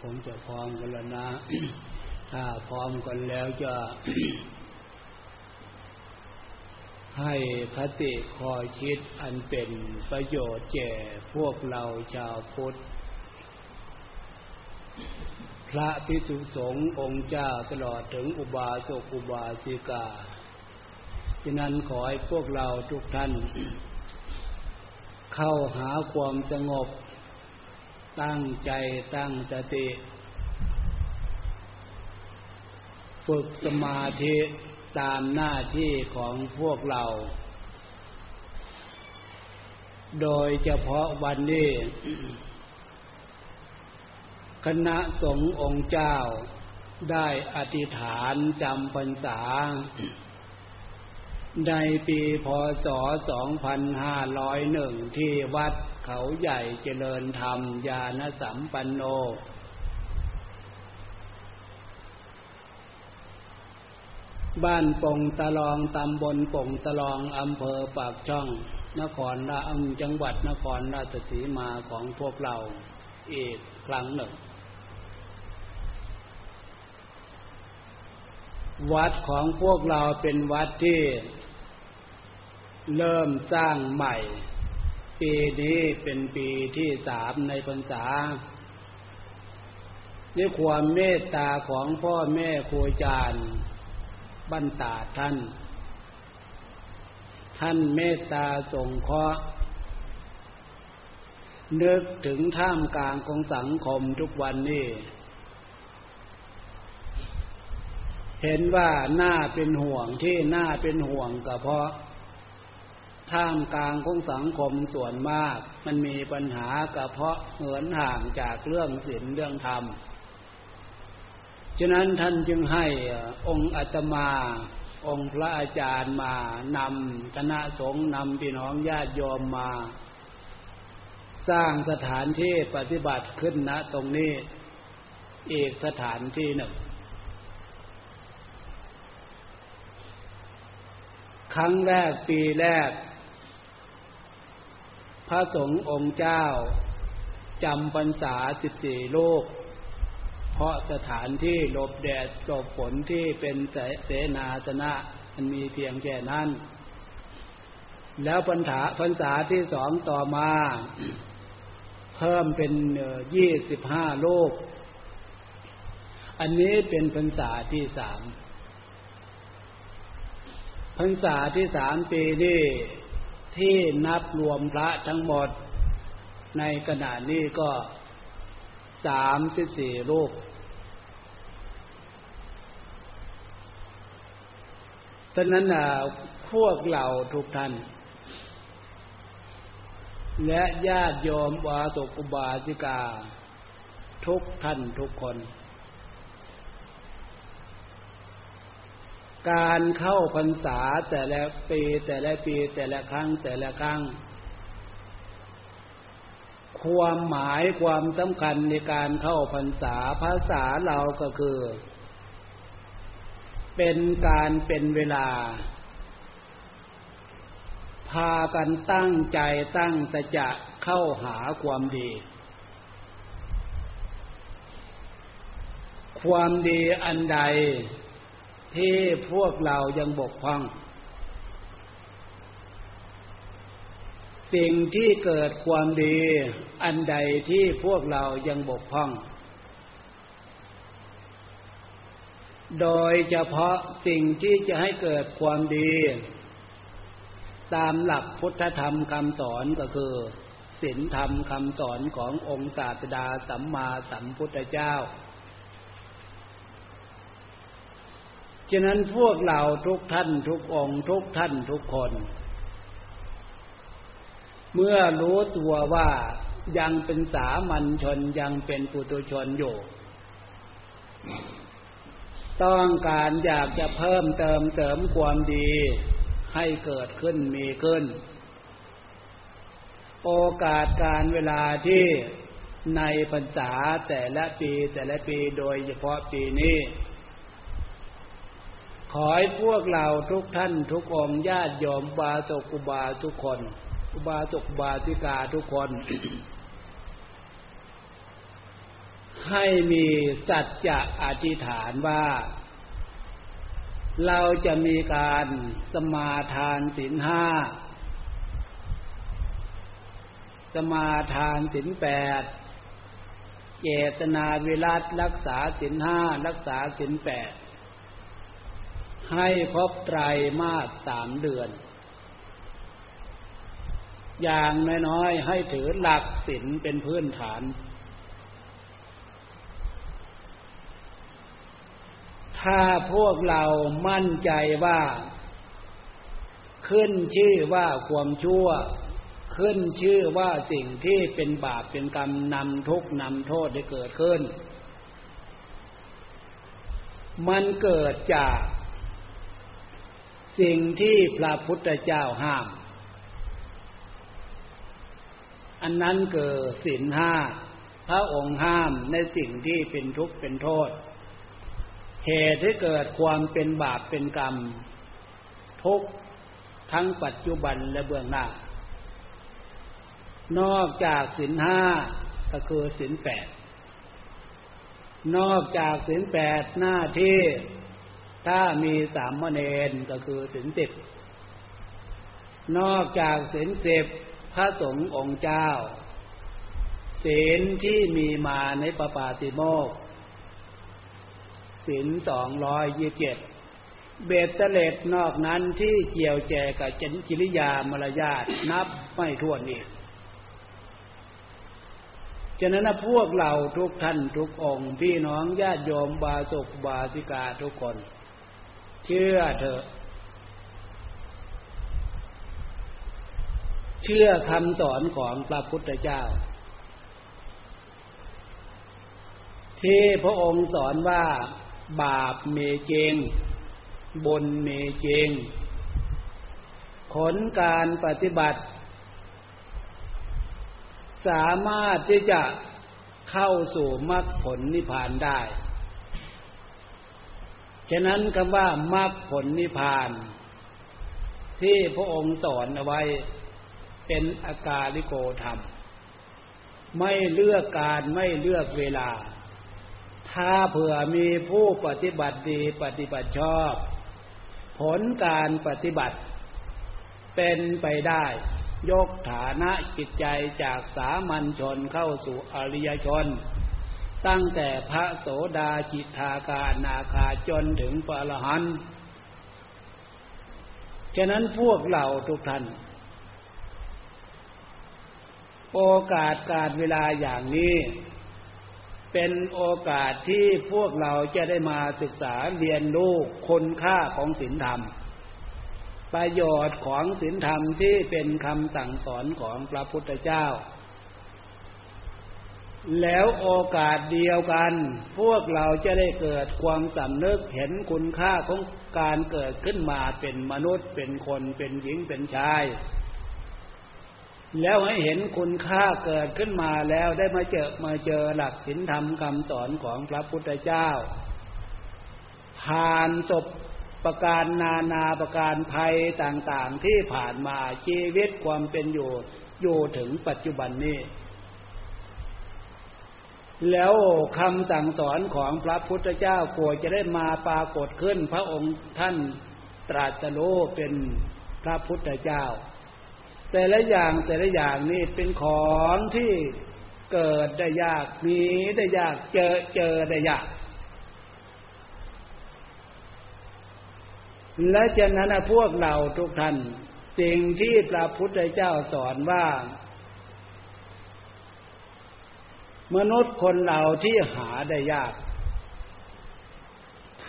ผมจะพร้อมกันแล้วนะ ถ้าพร้อมกันแล้วจะ ให้คติคอยคิดอันเป็นประโยชน์แก่พวกเราชาวพุทธ พระพิสุสงฆ์องค์เจ้าตลอดถึงอุบาสกอุบาสิกาฉะนั้นขอให้พวกเราทุกท่าน เข้าหาความสงบ ตั้งใจตั้งสติ ฝึกสมาธิตามหน้าที่ของพวกเรา โดยเฉพาะวันนี้ คณะสงฆ์องค์เจ้าได้อธิษฐานจำพรรษา ในปีพศ 2501 ที่วัด เขาใหญ่เจริญธรรม ญาณสัมปันโน บ้านปงตะลองตำบลปงตะลองอำเภอปากช่อง นครราชจังหวัดนครราชสีมาของพวกเราอีกครั้งหนึ่ง วัดของพวกเราเป็นวัดที่เริ่มสร้างใหม่ ปีนี้เป็นปีที่สามในพรรษาด้วยความเมตตาของพ่อแม่ครูอาจารย์บรรดาท่าน ท่านเมตตาสงเคราะห์นึกถึงท่ามกลางของสังคมทุกวันนี้ เห็นว่าหน้าเป็นห่วงที่หน้าเป็นห่วงก็เพราะ ท่ามกลางของสังคมส่วนมาก มันมีปัญหาก็เพราะเหินห่างจากเรื่องศีลเรื่องธรรม ฉะนั้นท่านจึงให้องค์อาตมา องค์พระอาจารย์มานำคณะสงฆ์นำพี่น้องญาติโยมมา สร้างสถานที่ปฏิบัติขึ้นณตรงนี้อีกสถานที่หนึ่งครั้งแรกปีแรก พระสงฆ์องค์เจ้าจำพรรษาสิบสี่โลก เพราะสถานที่หลบแดดหลบฝนที่เป็นเสนาสนะมันมีเพียงแค่นั้น แล้วพรรษาพรรษาที่สองต่อมา เพิ่มเป็นยี่สิบห้าโลก อันนี้เป็นพรรษาที่สามพรรษาที่สามปีนี้ ที่นับรวมพระทั้งหมด ในขณะนี้ก็สามสิบสี่รูป ฉะนั้นพวกเราทุกท่าน และญาติโยมวาตุกุบาสิกา ทุกท่านทุกคน การเข้าพรรษาแต่ละปีแต่ละปีแต่ละครั้งแต่ละครั้ง ความหมายความสำคัญในการเข้าพรรษาภาษาเราก็คือ เป็นการเป็นเวลา พากันตั้งใจตั้งแต่จะเข้าหาความดีความดีอันใด ที่พวกเรายังบกพร่อง สิ่งที่เกิดความดี อันใดที่พวกเรายังบกพร่อง โดยเฉพาะสิ่งที่จะให้เกิดความดี ตามหลักพุทธธรรมคำสอนก็คือศีลธรรมคำสอนขององค์ศาสดาสัมมาสัมพุทธเจ้า ฉะนั้นพวกเราทุกท่านทุกองค์ทุกท่านทุกคน เมื่อรู้ตัวว่ายังเป็นสามัญชนยังเป็นปุถุชนอยู่ ต้องการอยากจะเพิ่มเติมเสริมความดีให้เกิดขึ้นมีขึ้น โอกาสการเวลาที่ในพรรษาแต่ละปีแต่ละปีโดยเฉพาะปีนี้ อให้พวกเราทุกท่านทุกองญาติโยมบาสกุบาทุกคนอุบาสกบาสิกาทุกคน ให้มีสัจจะอธิษฐานว่า เราจะมีการสมาทานศีลห้าสมาทานศีลแปดเจตนาวิรัตรักษาศีลห้ารักษาศีลแปด ให้ครบไตรมาสสามเดือน อย่างน้อยๆให้ถือหลักศีลเป็นพื้นฐาน ถ้าพวกเรามั่นใจว่า ขึ้นชื่อว่าความชั่ว ขึ้นชื่อว่าสิ่งที่เป็นบาปเป็นกรรมนำทุกนำโทษได้เกิดขึ้น มันเกิดจาก สิ่งที่พระพุทธเจ้าห้าม อันนั้นเกิดสินห้าพระองค์ห้ามในสิ่งที่เป็นทุกข์เป็นโทษ เหตุให้เกิดความเป็นบาปเป็นกรรม ทุกทั้งปัจจุบันและเบื้องหน้า นอกจากสินห้าก็คือสินแปด นอกจากสินแปดหน้าที่ ถ้ามีสามเณรก็คือสินสิบนอกจากสินสิบพระสงฆ์องค์เจ้าศีลที่มีมาในปปาติโมกศีลสองร้อยยี่เจ็ดเบตเตเลตนอกนั้นที่เกี่ยวแจกับจนิริยามารยาทนับไม่ถ้วนอีกฉะนั้นพวกเราทุกท่านทุกองค์พี่น้องญาติโยมบาสุกบาสิกาทุกคน เชื่อเถอะ เชื่อคำสอนของพระพุทธเจ้า ที่พระองค์สอนว่าบาปเมเจง บนเมเจง ผลการปฏิบัติ สามารถที่จะเข้าสู่มรรคผลนิพพานได้ ฉะนั้นคำว่ามรรคผลนิพพาน ที่พระองค์สอนเอาไว้เป็นอากาลิโกธรรม ไม่เลือกการไม่เลือกเวลา ถ้าเผื่อมีผู้ปฏิบัติดีปฏิบัติชอบ ผลการปฏิบัติ เป็นไปได้ ยกฐานะจิตใจจากสามัญชนเข้าสู่อริยชน ตั้งแต่พระโสดาจิตาคานาคาจนถึงพระอรหันต์ฉะนั้นพวกเราทุกท่าน โอกาสการเวลาอย่างนี้ เป็นโอกาสที่พวกเราจะได้มาศึกษาเรียนรู้คุณค่าของศีลธรรม ประโยชน์ของศีลธรรมที่เป็นคำสั่งสอนของพระพุทธเจ้า แล้วโอกาสเดียวกัน พวกเราจะได้เกิดความสำนึกเห็นคุณค่าของการเกิดขึ้นมาเป็นมนุษย์เป็นคนเป็นหญิงเป็นชาย แล้วให้เห็นคุณค่าเกิดขึ้นมาแล้วได้มาเจอมาเจอหลักศีลธรรมคำสอนของพระพุทธเจ้า ผ่านจบประการนานาประการภัยต่างๆที่ผ่านมาชีวิตความเป็นอยู่อยู่ถึงปัจจุบันนี้ แล้วคำสั่งสอนของพระพุทธเจ้าควรจะได้มาปรากฏขึ้น พระองค์ท่านตรัสรู้เป็นพระพุทธเจ้า แต่ละอย่างแต่ละอย่างนี่เป็นของที่เกิดได้ยากมีได้ยากเจอเจอได้ยาก และจากนั้นพวกเราทุกท่านสิ่งที่พระพุทธเจ้าสอนว่า มนุษย์คนเราที่หาได้ยาก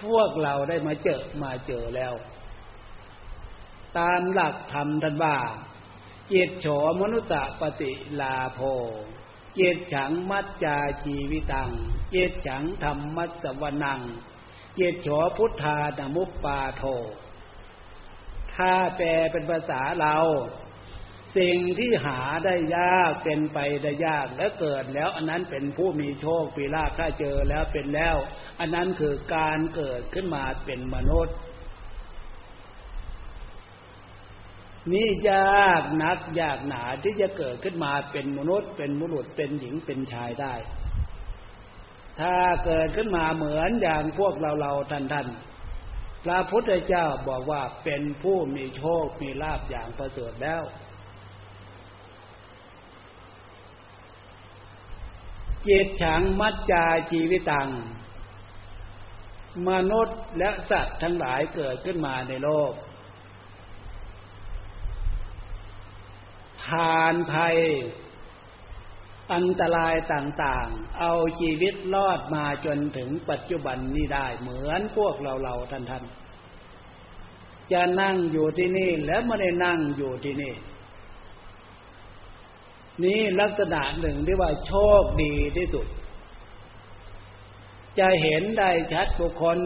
พวกเราได้มาเจอมาเจอแล้ว ตามหลักธรรมท่านว่าจิตโฉมนุสะปฏิลาโภจิตฉังมัจจาชีวิตัง เจตฉังธรรมัสวนัง เจตโฉพุทธานมุปปาโท ถ้าแปลเป็นภาษาเรา สิ่งที่หาได้ยากเป็นไปได้ยากและเกิดแล้ว อันนั้นเป็นผู้มีโชคปีลาภถ้าเจอแล้วเป็นแล้ว อันนั้นคือการเกิดขึ้นมาเป็นมนุษย์ นี่ยากนักยากหนาที่จะเกิดขึ้นมาเป็นมนุษย์เป็นมนุษย์เป็นหญิงเป็นชายได้ ถ้าเกิดขึ้นมาเหมือนอย่างพวกเราเราท่านท่านพระพุทธเจ้าบอกว่าเป็นผู้มีโชคมีลาบอย่างประเสริฐแล้ว เจตฉังมัจจาชีวิตัง มนุษย์และสัตว์ทั้งหลายเกิดขึ้นมาในโลก ผ่านภัย อันตรายต่างๆ เอาชีวิตรอดมาจนถึงปัจจุบันนี้ได้ เหมือนพวกเราเราท่านท่านจะนั่งอยู่ที่นี่แล้วไม่ได้นั่งอยู่ที่นี่ นี่ลักษณะหนึ่งที่ว่าโชคดีที่สุด จะเห็นได้ชัดบุคคล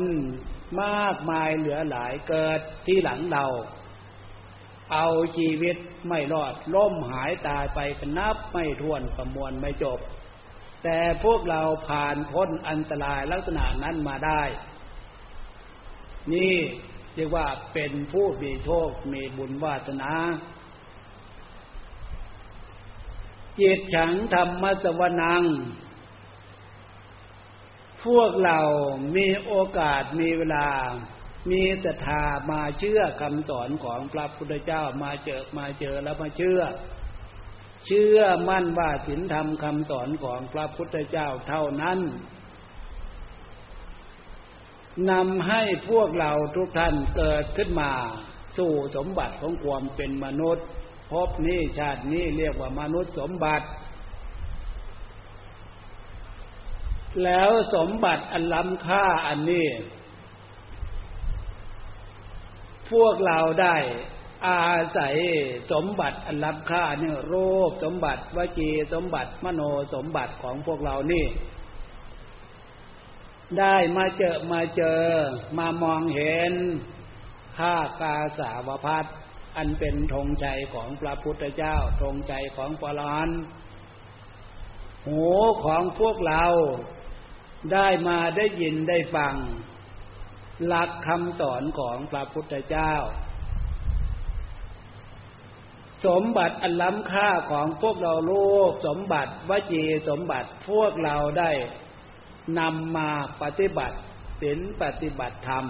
มากมายเหลือหลายเกิดที่หลังเรา เอาชีวิตไม่รอดล้มหายตายไปนับไม่ถ้วนประมวลไม่จบ แต่พวกเราผ่านพ้นอันตรายลักษณะนั้นมาได้ นี่เรียกว่าเป็นผู้มีโชคมีบุญวาสนา จิตฉังธรรมสวนัง พวกเรามีโอกาสมีเวลา มีศรัทธามาเชื่อคำสอนของพระพุทธเจ้ามาเจอมาเจอแล้วมาเชื่อ เชื่อมั่นว่าศีลธรรมคำสอนของพระพุทธเจ้าเท่านั้นนำให้พวกเราทุกท่านเกิดขึ้นมา สู่สมบัติของความเป็นมนุษย์ พบนี้ชาตินี้เรียกว่ามนุษย์สมบัติ แล้วสมบัติอันล้ำค่าอันนี้ พวกเราได้อาศัยสมบัติอันล้ำค่าเนี่ยโรูปสมบัติวจีสมบัติมโนสมบัติของพวกเรานี่ ได้มาเจอมาเจอมามองเห็นผ้ากาสาวพัด อันเป็นธงใจของพระพุทธเจ้าธงใจของปรานหูของพวกเราได้มาได้ยินได้ฟัง หลักคำสอนของพระพุทธเจ้า สมบัติอันล้ำค่าของพวกเราโลกสมบัติวจีสมบัติพวกเราได้นำมาปฏิบัติศีลปฏิบัติธรรม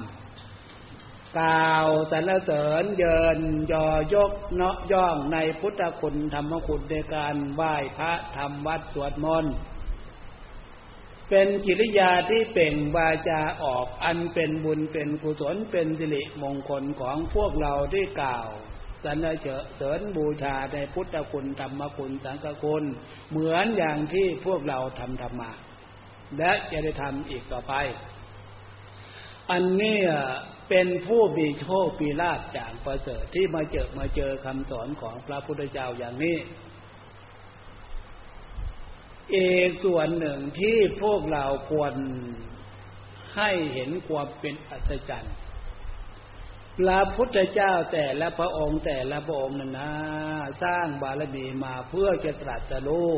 กล่าวสรรเสริญเยินยอยกเนาะย่องในพุทธคุณธรรมคุณในการไหว้พระธรรมวัดสวดมนต์เป็นกิริยาที่เป่งวาจาออกอันเป็นบุญเป็นกุศลเป็นสิริมงคลของพวกเราที่กล่าวสรรเสริญบูชาในพุทธคุณธรรมคุณสังฆคุณ เหมือนอย่างที่พวกเราทำธรรมา และจะได้ทำอีกต่อไป อันนี้ เป็นผู้มีโชคปีลาภจากประเสริฐที่มาเจอมาเจอคำสอนของพระพุทธเจ้าอย่างนี้ เอกส่วนหนึ่งที่พวกเราควรให้เห็นความเป็นอัศจรรย์พระพุทธเจ้าแต่ละพระองค์แต่ละพระองค์นั้นนะสร้างบารมีมาเพื่อจะตรัสรู้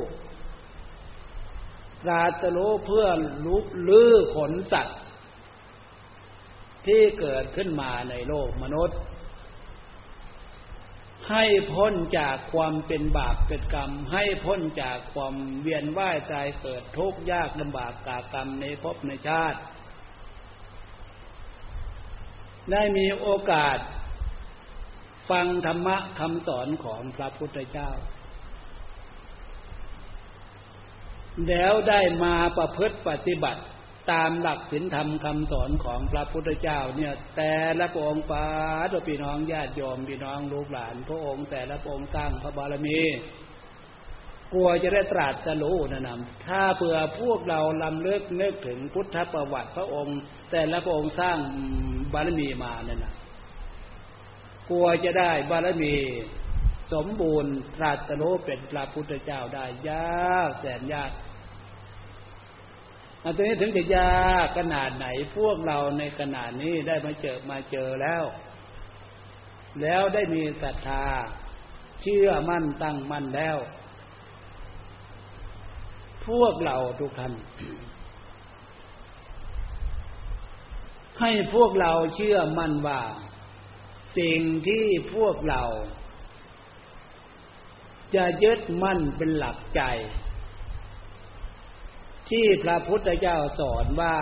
ตรัสรู้เพื่อลุกลื้อขนสัตว์ ที่เกิดขึ้นมาในโลกมนุษย์ ให้พ้นจากความเป็นบาปเป็นกรรม ให้พ้นจากความเวียนว่ายตายเกิดทุกข์ยากลำบากกากรรมในภพในชาติ ได้มีโอกาส ฟังธรรมะคำสอนของพระพุทธเจ้า แล้วได้มาประพฤติปฏิบัติ ตามหลักศีลธรรมคำสอนของพระพุทธเจ้าเนี่ย แต่ละพระองค์ป้าตัวพี่น้องญาติโยมพี่น้องลูกหลาน พระองค์แต่ละพระองค์ตั้งพระบารมีกลัวจะได้ตรัสจะรู้นะนำถ้าเผื่อพวกเราลำเลิกนึกถึงพุทธประวัติพระองค์ แต่ละพระองค์สร้างบารมีมาเนี่ยนะกลัวจะได้บารมีสมบูรณ์ตรัสรู้เป็นพระพุทธเจ้าได้ยากแสนยาก อันนี้ถึงจะยากขนาดไหนพวกเราในขนาดนี้ได้มาเจอมาเจอแล้ว แล้วได้มีศรัทธา เชื่อมั่นตั้งมั่นแล้ว พวกเราทุกท่านให้พวกเราเชื่อมั่นว่า สิ่งที่พวกเรา จะยึดมั่นเป็นหลักใจ ที่พระพุทธเจ้าสอนว่า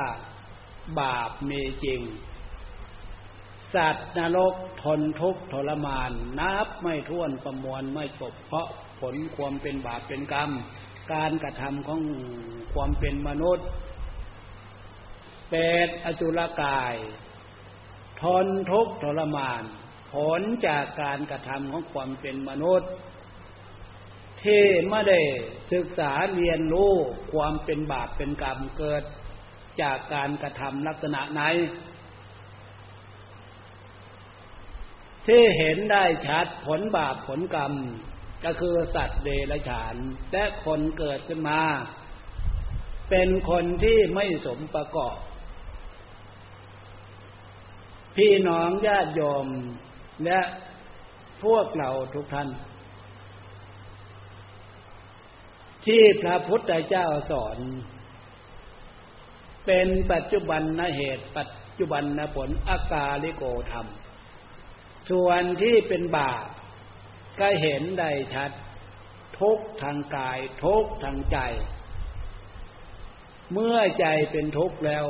บาปมีจริง สัตว์นรกทนทุกข์ทรมาน นับไม่ถ้วนประมวลไม่จบเพราะผลความเป็นบาปเป็นกรรม การกระทำของความเป็นมนุษย์เปรตอสุรกาย ทนทุกข์ทรมาน ผลจากการกระทำของความเป็นมนุษย์ ที่ไม่ได้ศึกษาเรียนรู้ความเป็นบาปเป็นกรรมเกิดจากการกระทำลักษณะไหน ที่เห็นได้ชัดผลบาปผลกรรม ก็คือสัตว์เดรัจฉาน และคนเกิดขึ้นมา เป็นคนที่ไม่สมประกอบ พี่น้องญาติโยมและพวกเราทุกท่าน ที่พระพุทธเจ้าสอน เป็นปัจจุบันนเหตุปัจจุบันนผลอากาลิโกธรรม ส่วนที่เป็นบาปก็เห็นได้ชัด ทุกทางกาย ทุกทางใจ เมื่อใจเป็นทุกข์แล้ว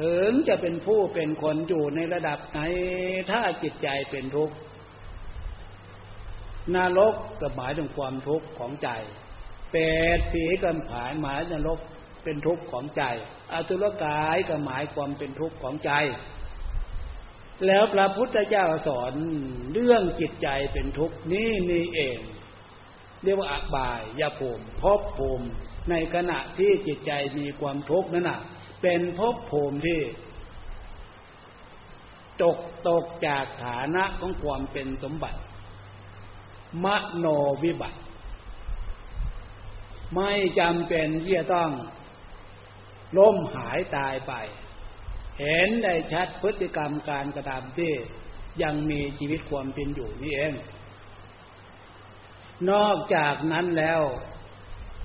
ถึงจะเป็นผู้เป็นคนอยู่ในระดับไหน ถ้าจิตใจเป็นทุกข์นรกก็หมายถึงความทุกข์ของใจ เปรตผีกันผายหมายนรกเป็นทุกข์ของใจอสุรกายก็หมายความเป็นทุกข์ของใจ แล้วพระพุทธเจ้าสอนเรื่องจิตใจเป็นทุกข์นี่นี่เอง เรียกว่าอบายยาภูมิภพภูมิในขณะที่จิตใจมีความทุกข์นั่นน่ะ เป็นภพภูมิที่ ตกตกจากฐานะของความเป็นสมบัติมโนวิบัติ ไม่จำเป็นที่จะต้องล้มหายตายไป เห็นได้ชัดพฤติกรรมการกระทำที่ยังมีชีวิตความเป็นอยู่นี่เอง นอกจากนั้นแล้ว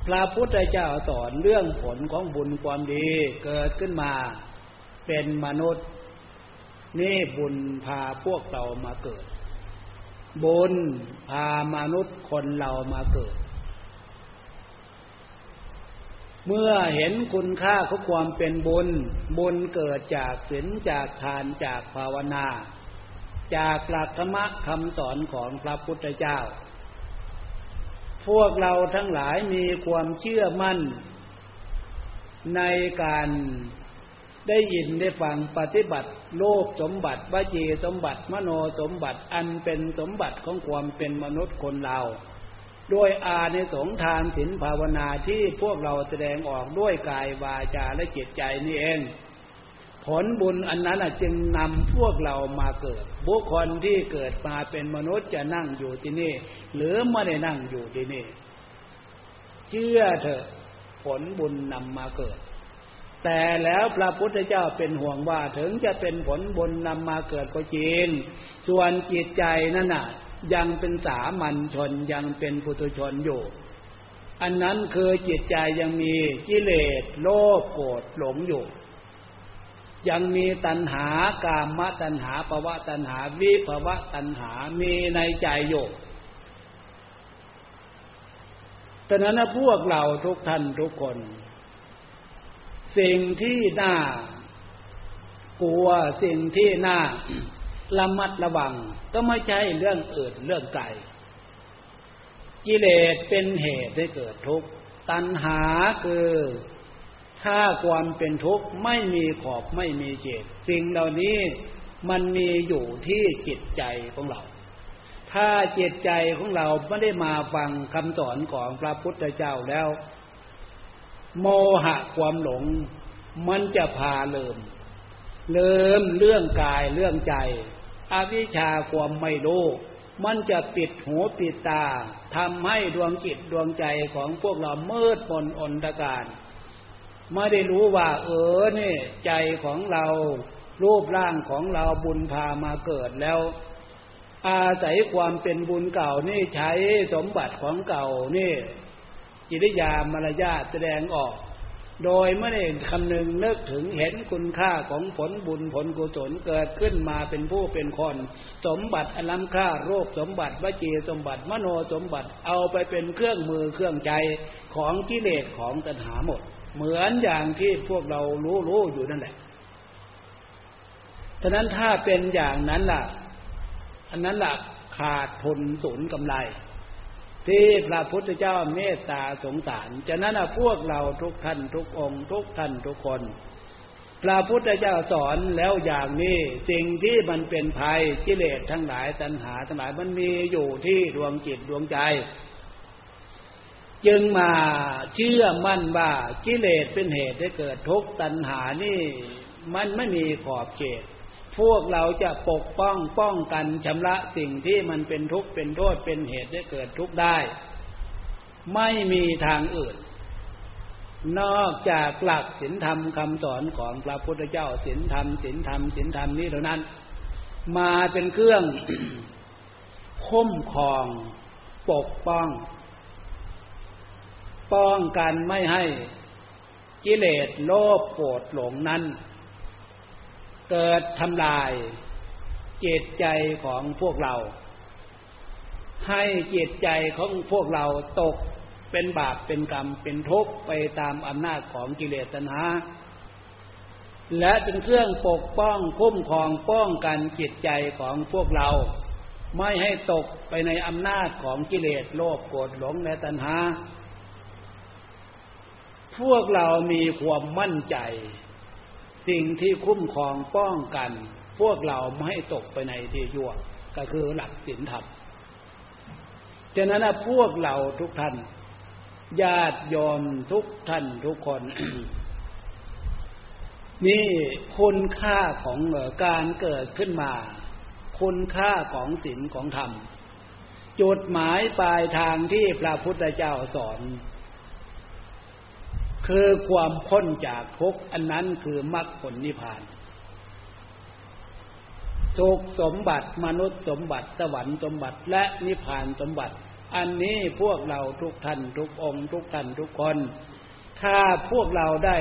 พระพุทธเจ้าสอนเรื่องผลของบุญความดีเกิดขึ้นมาเป็นมนุษย์ นี่บุญพาพวกเรามาเกิด บุญพามนุษย์คนเรามาเกิด เมื่อเห็นคุณค่าของความเป็นบุญ บุญเกิดจากศีลจากทานจากภาวนา จากหลักธรรมคำสอนของพระพุทธเจ้า พวกเราทั้งหลายมีความเชื่อมั่น ในการได้ยินได้ฟังปฏิบัติโลกสมบัติวจีสมบัติ มโนสมบัติอันเป็นสมบัติของความเป็นมนุษย์คนเรา ด้วยอาในสงทานศีลภาวนาที่พวกเราแสดงออกด้วยกายวาจาและจิตใจนี่เอง ผลบุญอันนั้นจึงนำพวกเรามาเกิด บุคคลที่เกิดมาเป็นมนุษย์จะนั่งอยู่ที่นี่ หรือไม่ได้นั่งอยู่ที่นี่ เชื่อเถอะผลบุญนำมาเกิด แต่แล้วพระพุทธเจ้าเป็นห่วงว่าถึงจะเป็นผลบุญนำมาเกิดก็จริงส่วนจิตใจนั่นน่ะ ยังเป็นสามัญชนยังเป็นปุถุชนอยู่ อันนั้นคือจิตใจยังมีกิเลสโลภโกรธหลงอยู่ ยังมีตัณหากามตัณหาภวะตัณหาวิภวะตัณหามีในใจอยู่ฉะนั้นพวกเราทุกท่านทุกคน สิ่งที่น่ากลัวสิ่งที่น่า ระมัดระวัง ก็ไม่ใช่เรื่องอื่นเรื่องไกลกิเลสเป็นเหตุให้เกิดทุกข์ตัณหาคือถ้าความเป็นทุกข์ไม่มีขอบไม่มีเจตสิ่งเหล่านี้มันมีอยู่ที่จิตใจของเรา ถ้าจิตใจของเราไม่ได้มาฟังคำสอนของพระพุทธเจ้าแล้ว โมหะความหลง มันจะพาเลิมเลิมเรื่องกายเรื่องใจ อวิชชาความไม่รู้ มันจะปิดหูปิดตาทำให้ดวงจิตดวงใจของพวกเราเมืดมนอนตการไม่ได้รู้ว่า เออเนี่ยใจของเรา รูปร่างของเราบุญพามาเกิดแล้ว อาศัยความเป็นบุญเก่านี่ใช้สมบัติของเก่านี่จิริยามารยาแสดงออก โดยไม่ได้คำนึงนึกถึงเห็นคุณค่าของผลบุญผลกุศลเกิดขึ้นมาเป็นผู้เป็นคน สมบัติอลัมค่าโรคสมบัติวจีสมบัติมโนสมบัติเอาไปเป็นเครื่องมือเครื่องใจของกิเลสของตัณหาหมด เหมือนอย่างที่พวกเรารู้รู้อยู่นั่นแหละฉะนั้นถ้าเป็นอย่างนั้นล่ะ อันนั้นล่ะขาดทุนสูญกำไร ที่พระพุทธเจ้าเมตตาสงสารฉะนั้นพวกเราทุกท่านทุกองค์ทุกท่านทุกคน พระพุทธเจ้าสอนแล้วอย่างนี้สิ่งที่มันเป็นภัยกิเลสทั้งหลายตัณหาทั้งหลายมันมีอยู่ที่ดวงจิตดวงใจ จึงมาเชื่อมั่นว่ากิเลสเป็นเหตุให้เกิดทุกข์ตัณหานี่ มันไม่มีขอบเขต พวกเราจะปกป้องป้องกันชำระสิ่งที่มันเป็นทุกข์เป็นโทษเป็นเหตุให้เกิดทุกข์ได้ ไม่มีทางอื่น นอกจากหลักศีลธรรมคำสอนของพระพุทธเจ้าศีลธรรมศีลธรรมศีลธรรมนี้เท่านั้น มาเป็นเครื่องคุ้มครอง ปกป้อง ป้องกันไม่ให้กิเลสโลภโกรธหลงนั้น เกิดทำลายจิตใจของพวกเรา ให้จิตใจของพวกเราตกเป็นบาปเป็นกรรมเป็นทุกข์ไปตามอำนาจของกิเลสตัณหาและเป็นเครื่องปกป้องคุ้มครองป้องกันจิตใจของพวกเรา ไม่ให้ตกไปในอำนาจของกิเลสโลภโกรธหลงและตัณหา พวกเรามีความมั่นใจ สิ่งที่คุ้มครองป้องกัน พวกเราไม่ให้ตกไปในที่ยั่วก็คือหลักศีลธรรมฉะนั้นพวกเราทุกท่านญาติยอมทุกท่านทุกคน นี่คุณค่าของการเกิดขึ้นมา คุณค่าของศีลของธรรม จุดหมายปลายทางที่พระพุทธเจ้าสอน คือความพ้นจากทุกข์อันนั้นคือมรรคผลนิพพานทุกสมบัติมนุษย์สมบัติสวรรค์สมบัติและนิพพานสมบัติ อันนี้พวกเราทุกท่านทุกองค์ ทุกท่านทุกคน ถ้าพวกเราได้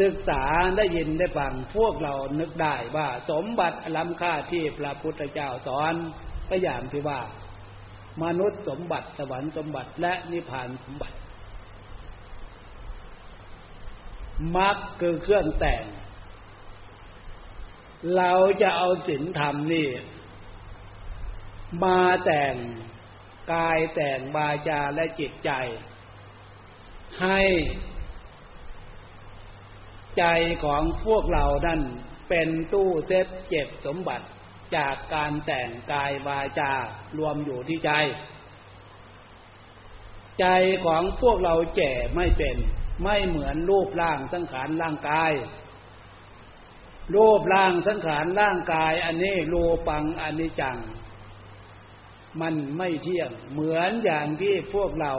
ศึกษาได้ยินได้ฟังพวกเรานึกได้ว่าสมบัติล้ำค่าที่พระพุทธเจ้าสอนก็อย่างที่ว่า มนุษย์สมบัติสวรรค์สมบัติและนิพพานสมบัติ มักคือเครื่องแต่ง เราจะเอาศีลธรรมนี่ มาแต่งกายแต่งบาจาและจิตใจ ให้ใจของพวกเรานั่นเป็นตู้เซตเจ็บสมบัติจากการแต่งกายวาจารวมอยู่ที่ใจ ใจของพวกเราแก่ไม่เป็น ไม่เหมือนรูปร่างสังขารร่างกาย รูปร่างสังขารร่างกาย อันนี้รูปังอันนี้จัง มันไม่เที่ยง เหมือนอย่างที่พวกเรา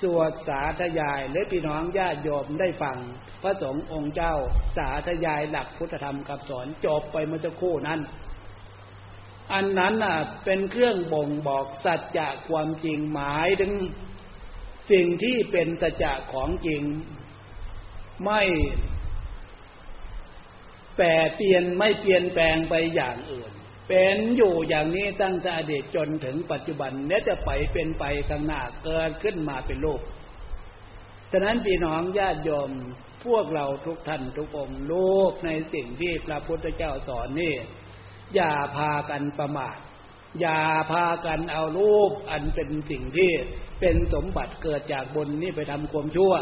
สวดสาธยายและพี่น้องญาติโยมได้ฟัง พระสงฆ์องค์เจ้าสาธยายหลักพุทธธรรมกับสอนจบไปเมื่อสักครู่นั้น อันนั้นน่ะเป็นเครื่องบ่งบอกสัจจะความจริงหมายถึง สิ่งที่เป็นสัจะของจริง ไม่แปรเปลี่ยนไม่เปลี่ยนแปลงไปอย่างอื่น เป็นอยู่อย่างนี้ตั้งแต่อดีตจนถึงปัจจุบันเนี้ยจะไปเป็นไปข้างหน้าเกิดขึ้นมาเป็นโลกฉะนั้นพี่น้องญาติโยมพวกเราทุกท่านทุกองค์โลกในสิ่งที่พระพุทธเจ้าสอนนี่อย่าพากันประมาท อย่าพากันเอารูปอันเป็นสิ่งที่เป็นสมบัติเกิดจากบนนี้ไปทำความชั่ว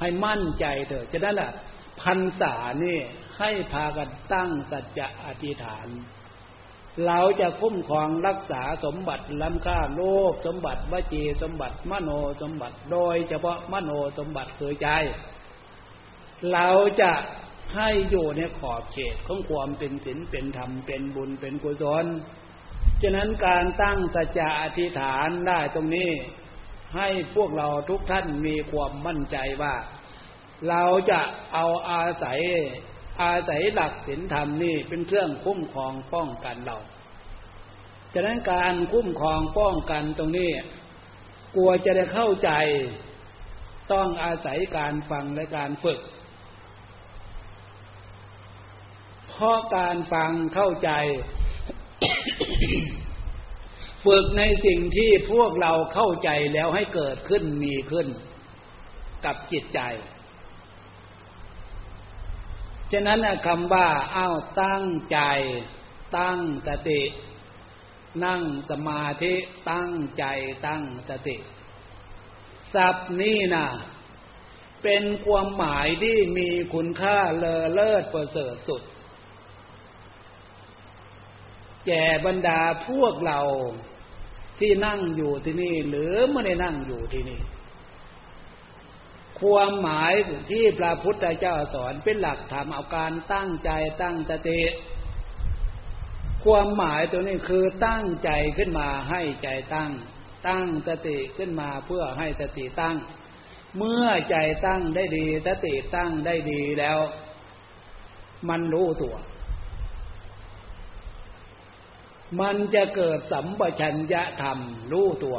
ให้มั่นใจเถอะจะนั้นแหละพันษานี่ให้พากันตั้งสัจจะอธิษฐาน เราจะคุ้มครองรักษาสมบัติล้ำค่าโลกสมบัติวจีสมบัติมโนสมบัติโดยเฉพาะมโนสมบัติคือใจ เราจะให้อยู่ในขอบเขตของความเป็นศีลเป็นธรรมเป็นบุญเป็นกุศล ฉะนั้นการตั้งสัจจะอธิษฐานได้ตรงนี้ ให้พวกเราทุกท่านมีความมั่นใจว่า เราจะเอาอาศัยอาศัยหลักศีลธรรมนี่เป็นเครื่องคุ้มครองป้องกันเรา ฉะนั้นการคุ้มครองป้องกันตรงนี้กลัวจะได้เข้าใจต้องอาศัยการฟังและการฝึก เพราะการฟังเข้าใจ ฝึกในสิ่งที่พวกเราเข้าใจแล้วให้เกิดขึ้นมีขึ้นกับจิตใจ ฉะนั้นคำว่าอ้าวตั้งใจ ตั้งสติ นั่งสมาธิตั้งใจตั้งสติศัพท์นี้นะเป็นความหมายที่มีคุณค่าเลอเลิศประเสริฐสุด แก่บรรดาพวกเราที่นั่งอยู่ที่นี่ หรือไม่ได้นั่งอยู่ที่นี่ ความหมายที่พระพุทธเจ้าสอนเป็นหลักธรรมเอาการตั้งใจตั้งสติความหมายตัวนี้คือตั้งใจขึ้นมาให้ใจตั้ง ตั้งสติขึ้นมาเพื่อให้สติตั้ง เมื่อใจตั้งได้ดีสติตั้งได้ดีแล้ว มันรู้ตัว มันจะเกิดสัมปชัญญะธรรมรู้ตัว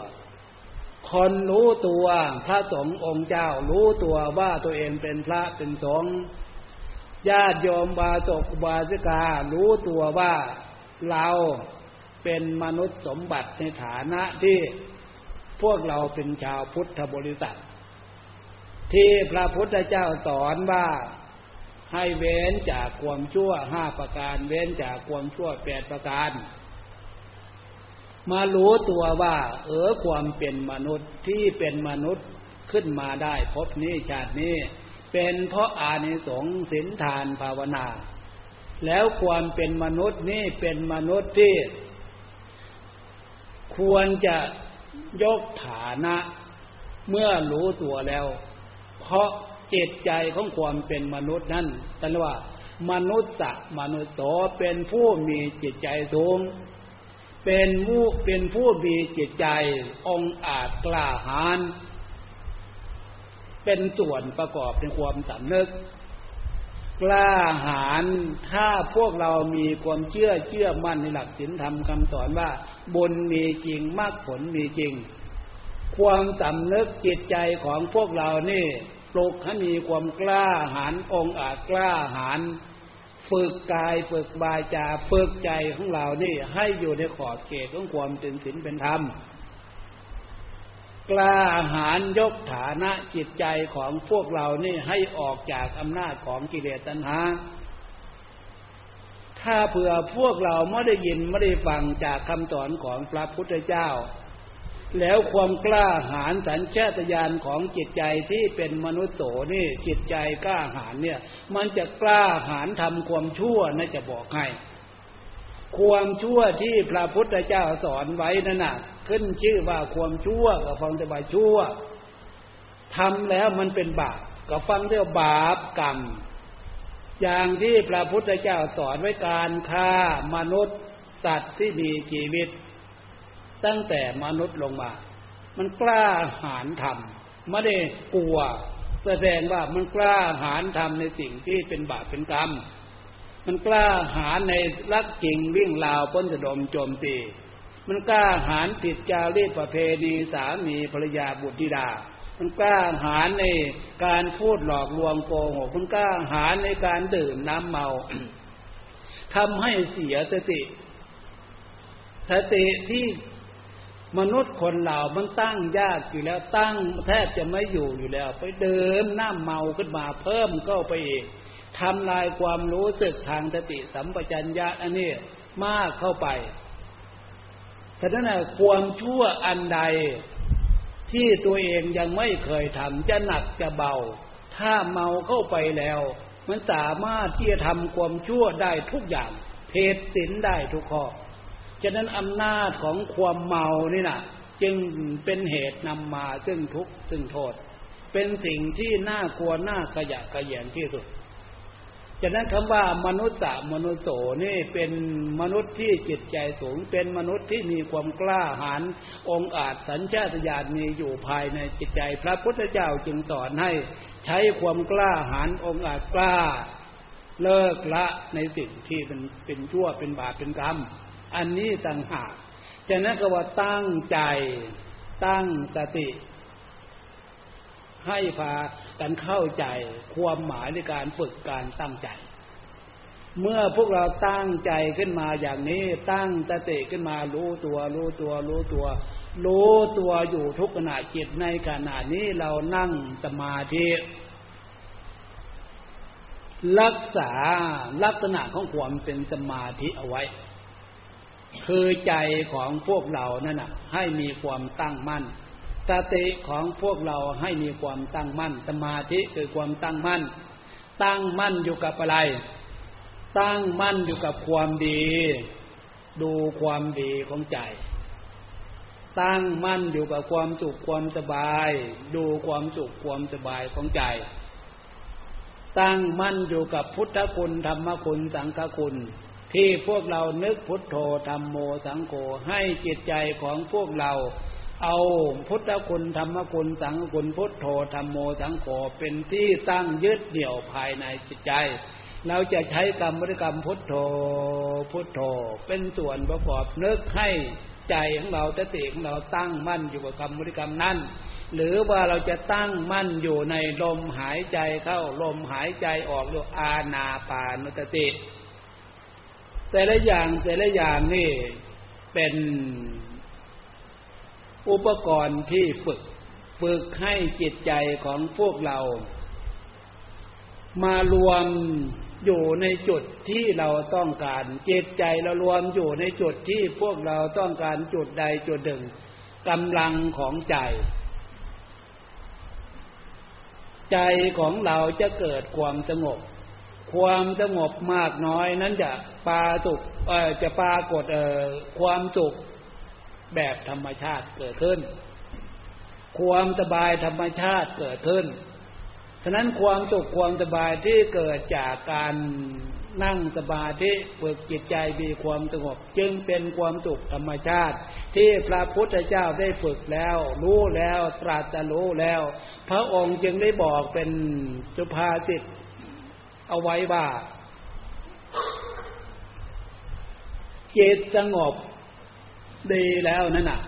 คนรู้ตัวพระสงฆ์องค์เจ้ารู้ตัวว่าตัวเองเป็นพระเป็นสงฆ์ญาติโยมบาศกบาสิกา รู้ตัวว่าเราเป็นมนุษย์สมบัติในฐานะที่พวกเราเป็นชาวพุทธบริษัท ที่พระพุทธเจ้าสอนว่าให้เว้นจากความชั่วห้าประการ เว้นจากความชั่วแปดประการ มารู้ตัวว่า เออความเป็นมนุษย์ที่เป็นมนุษย์ขึ้นมาได้พบนี้ชาตินี้ เป็นเพราะอานิสงส์ศีลทานภาวนา แล้วความเป็นมนุษย์นี่เป็นมนุษย์ที่ ควรจะยกฐานะ เมื่อรู้ตัวแล้ว เพราะจิตใจของความเป็นมนุษย์นั้นแตันว่ามนุษย์สะมนุษย์โตเป็นผู้มีจิตใจสูง เป็นผู้เป็นผู้มีจิตใจ องอาจกล้าหาญเป็นส่วนประกอบในความสำนึก กล้าหาญถ้าพวกเรามีความเชื่อเชื่อมั่นในหลักศีลธรรมคำสอนว่าบุญมีจริงมากผลมีจริง ความสำนึกจิตใจของพวกเรานี่ปลุกให้มีความกล้าหาญองอาจกล้าหาญ ฝึกกายฝึกวาจาฝึกใจของเรานี่ให้อยู่ในขอบเขตของความเป็นศีลเป็นธรรม กล้าหาญยกฐานะจิตใจของพวกเรานี่ให้ออกจากอำนาจของกิเลสตัณหา ถ้าเผื่อพวกเราไม่ได้ยินไม่ได้ฟังจากคำสอนของพระพุทธเจ้า แล้วความกล้าหาญสัญชาตญาณของจิตใจที่เป็นมนุษย์โสนี่จิตใจกล้าหาญเนี่ย มันจะกล้าหาญทำความชั่วน่าจะบอกให้ความชั่วที่พระพุทธเจ้าสอนไว้นั่นน่ะ ขึ้นชื่อว่าความชั่วก็ฟังแต่ว่าชั่วทำแล้วมันเป็นบาปก็ฟังแต่ว่าบาปกรรม อย่างที่พระพุทธเจ้าสอนไว้การฆ่ามนุษย์สัตว์ที่มีชีวิต ตั้งแต่มนุษย์ลงมา มันกล้าหาญทำไม่ได้กลัว แสดงว่ามันกล้าหาญทำในสิ่งที่เป็นบาปเป็นกรรม มันกล้าหาญในลักจริงวิ่งราวพ้นจะดมโจมตี มันกล้าหาญผิดจารีตประเพณีสามีภรรยาบุตรธิดามันกล้าหาญในการพูดหลอกลวงโกหกมันกล้าหาญในการดื่มน้ำเมาทำให้เสียสติสติที่ มนุษย์คนเหล่ามันตั้งยากอยู่แล้วตั้งแทบจะไม่อยู่อยู่แล้ว ไปเดิมน้ำเมาขึ้นมาเพิ่มเข้าไปอีกทำลายความรู้สึกทางสติสัมปชัญญะอันนี้มากเข้าไปฉะนั้นความชั่วอันใดที่ตัวเองยังไม่เคยทำจะหนักจะเบา ถ้าเมาเข้าไปแล้ว มันสามารถที่จะทำความชั่วได้ทุกอย่าง เพศสินได้ทุกข้อ ฉะนั้นอำนาจของความเมานี่นะจึงเป็นเหตุนำมาซึ่งทุกข์ซึ่งโทษ เป็นสิ่งที่น่ากลัวน่าขยะขยงที่สุดฉะนั้นคำว่ามนุษย์มนุษโสนี่เป็นมนุษย์ที่จิตใจสูง เป็นมนุษย์ที่มีความกล้าหาญองอาจสัญชาตญาณมีอยู่ภายในจิตใจ พระพุทธเจ้าจึงสอนให้ใช้ความกล้าหาญองอาจกล้า เลิกละในสิ่งที่เป็นเป็นชั่วเป็นบาปเป็นกรรม อันนี้ต่างหากจะนั้นก็ว่าตั้งใจตั้งสติ ให้พากันเข้าใจความหมายในการฝึกการตั้งใจ เมื่อพวกเราตั้งใจขึ้นมาอย่างนี้ ตั้งสติขึ้นมารู้ตัว รู้ตัว รู้ตัว รู้ตัวอยู่ทุกขณะจิตในขณะนี้เรานั่งสมาธิรักษาลักษณะของความเป็นสมาธิเอาไว้ คือใจของพวกเรานั่นนะให้มีความตั้งมั่นสติของพวกเราให้มีความตั้งมั่น สมาธิคือความตั้งมั่น ตั้งมั่นอยู่กับอะไร ตั้งมั่นอยู่กับความดี ดูความดีของใจ ตั้งมั่นอยู่กับความสุขความสบาย ดูความสุขความสบายของใจ ตั้งมั่นอยู่กับพุทธคุณธรรมคุณสังฆคุณ ที่พวกเรานึกพุทโธธรรมโมสังโฆให้จิตใจของพวกเรา เอาพุทธคุณธรรมคุณสังคุณพุทโธธรรมโมสังโฆเป็นที่ตั้งยึดเหนี่ยวภายในจิตใจ เราจะใช้กรรมบริกรรมพุทโธพุทโธเป็นส่วนประกอบนึกให้ใจของเราตติของเราตั้งมั่นอยู่กับกรรมบริกรรมนั้นหรือว่าเราจะตั้งมั่นอยู่ในลมหายใจเข้าลมหายใจออกหรืออาณาปานุตติ แต่ละอย่างแต่ละอย่างนี่เป็นอุปกรณ์ที่ฝึก ฝึกให้จิตใจของพวกเรา มารวมอยู่ในจุดที่เราต้องการจิตใจเรารวมอยู่ในจุดที่พวกเราต้องการจุดใดจุดหนึ่งกำลังของใจ ใจของเราจะเกิดความสงบ ความสงบมากน้อยนั้นจะปาสุขจะปากฏความสุขแบบธรรมชาติเกิดขึ้น ความสบายธรรมชาติเกิดขึ้น ฉะนั้นความสุขความสบายที่เกิดจากการนั่งสมาธิฝึกจิตใจมีความสงบ จึงเป็นความสุขธรรมชาติ ที่พระพุทธเจ้าได้ฝึกแล้ว รู้แล้วตรัสรู้แล้ว พระองค์จึงได้บอกเป็นสุภาษิต เอาไว้ว่า เจตสงบดีแล้วนั่นน่ะ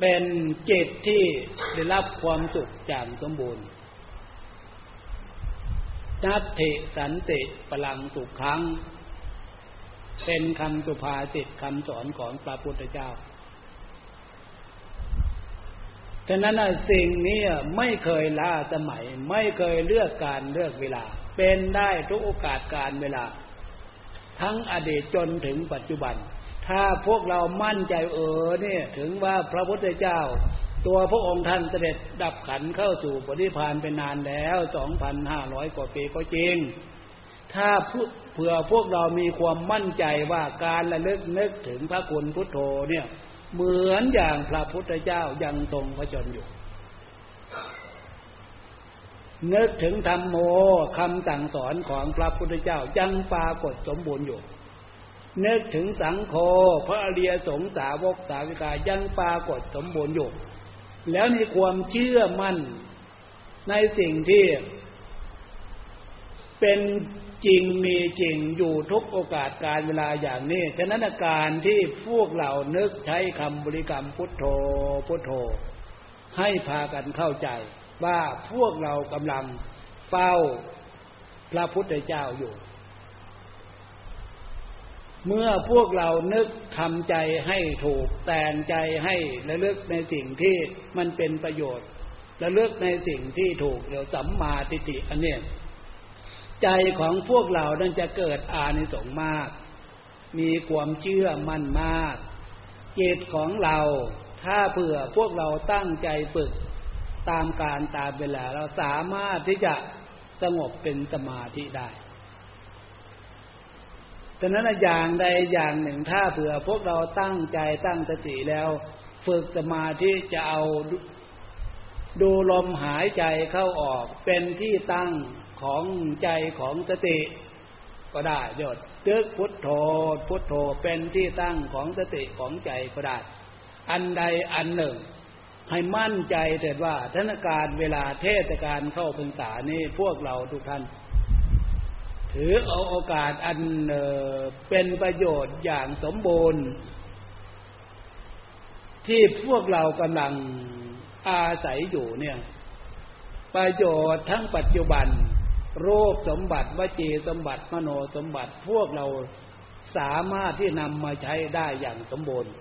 เป็นเจตที่ได้รับความสุขจากสมบูรณ์นัตถิสันติพลังสุขขังเป็นคำสุภาษิตคำสอนของพระพุทธเจ้า ฉะนั้นสิ่งนี้ไม่เคยล่าสมัย ไม่เคยเลือกการเลือกเวลา เป็นได้ทุกโอกาสการเวลา ทั้งอดีตจนถึงปัจจุบัน ถ้าพวกเรามั่นใจเออเนี่ยถึงว่าพระพุทธเจ้า ตัวพระองค์ท่านเสด็จดับขันเข้าสู่ปฏิพานเป็นนานแล้วสองพันห้าร้อยกว่าปีก็จริง ถ้าเผื่อพวกเรามีความมั่นใจว่าการระลึกนึกถึงพระคุณพุทโธเนี่ย เหมือนอย่างพระพุทธเจ้ายังทรงพระชนอยู่นึกถึงธรรมโมคำสั่งสอนของพระพุทธเจ้ายังปรากฏสมบูรณ์อยู่ นึกถึงสังโฆพระอริยสงสาวกสาวิกายังปรากฏสมบูรณ์อยู่ แล้วมีความเชื่อมั่นในสิ่งที่เป็น จริงมีจริงอยู่ทุกโอกาสการเวลาอย่างนี้ฉะนั้นอาการที่พวกเรานึกใช้คำบริกรรมพุทโธพุทโธ ให้พากันเข้าใจ ว่าพวกเรากำลังเฝ้าพระพุทธเจ้าอยู่ เมื่อพวกเรานึกทำใจให้ถูก แต่งใจให้ระลึกในสิ่งที่มันเป็นประโยชน์ระลึกในสิ่งที่ถูกเดี๋ยวสัมมาทิฏฐิอันเนี้ ใจของพวกเรานั้นจะเกิดอานิสงส์มาก มีความเชื่อมั่นมาก จิตของเราถ้าเผื่อพวกเราตั้งใจฝึกตามการตามเวลาเราสามารถที่จะสงบเป็นสมาธิได้ฉะนั้นอย่างใดอย่างหนึ่งถ้าเผื่อพวกเราตั้งใจตั้งสติแล้ว ฝึกสมาธิจะเอาดูลมหายใจเข้าออกเป็นที่ตั้ง ของใจของสติ ก็ได้ยดตึกพุทโธพุทโธเป็นที่ตั้งของสติของใจก็ได้ อันใดอันหนึ่ง ให้มั่นใจเถิดว่าธนการเวลาเทศกาลเข้าพรรษานี้พวกเราทุกท่าน ถือเอาโอกาสอันเป็นประโยชน์อย่างสมบูรณ์ ที่พวกเรากำลังอาศัยอยู่เนี่ยประโยชน์ทั้งปัจจุบัน รคสมบัติวจีสมบัติมโนสมบัติพวกเราสามารถที่นำมาใช้ได้อย่างสมบูรณ์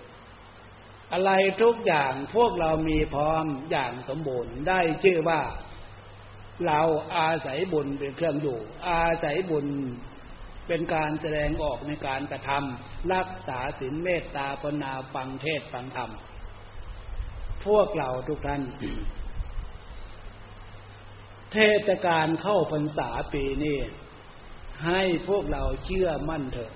อะไรทุกอย่างพวกเรามีพร้อมอย่างสมบูรณ์ได้ชื่อว่า เราอาศัยบุญเป็นเครื่องอยู่ อาศัยบุญเป็นการแสดงออกในการกระทำรักษาศีลเมตตาปนาฟังเทศฟังธรรม พวกเราทุกท่าน เทศกาลเข้าพรรษาปีนี้ให้พวกเราเชื่อมั่นเถอะ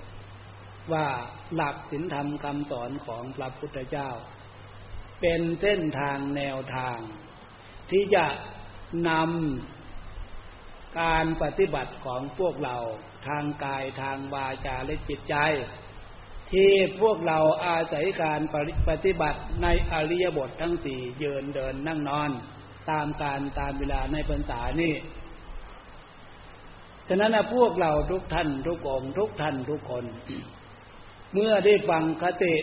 ว่าหลักศีลธรรมคำสอนของพระพุทธเจ้า เป็นเส้นทางแนวทาง ที่จะนำการปฏิบัติของพวกเราทางกายทางวาจาและจิตใจ ที่พวกเราอาศัยการปฏิบัติในอริยบททั้งสี่เยืนเดินนั่งนอน ตามการตามเวลาในพรรษานี่ฉะนั้นพวกเราทุกท่านทุกองทุกท่านทุกคน เมื่อได้ฟังคติ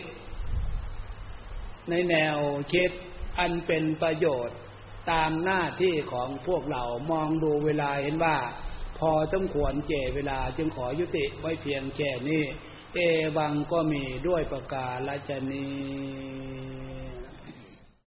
ในแนวคิดอันเป็นประโยชน์ตามหน้าที่ของพวกเรามองดูเวลาเห็นว่า พอสมควรเจเวลาจึงขอยุติไว้เพียงแค่นี้ เอวังก็มีด้วยประกาศชนี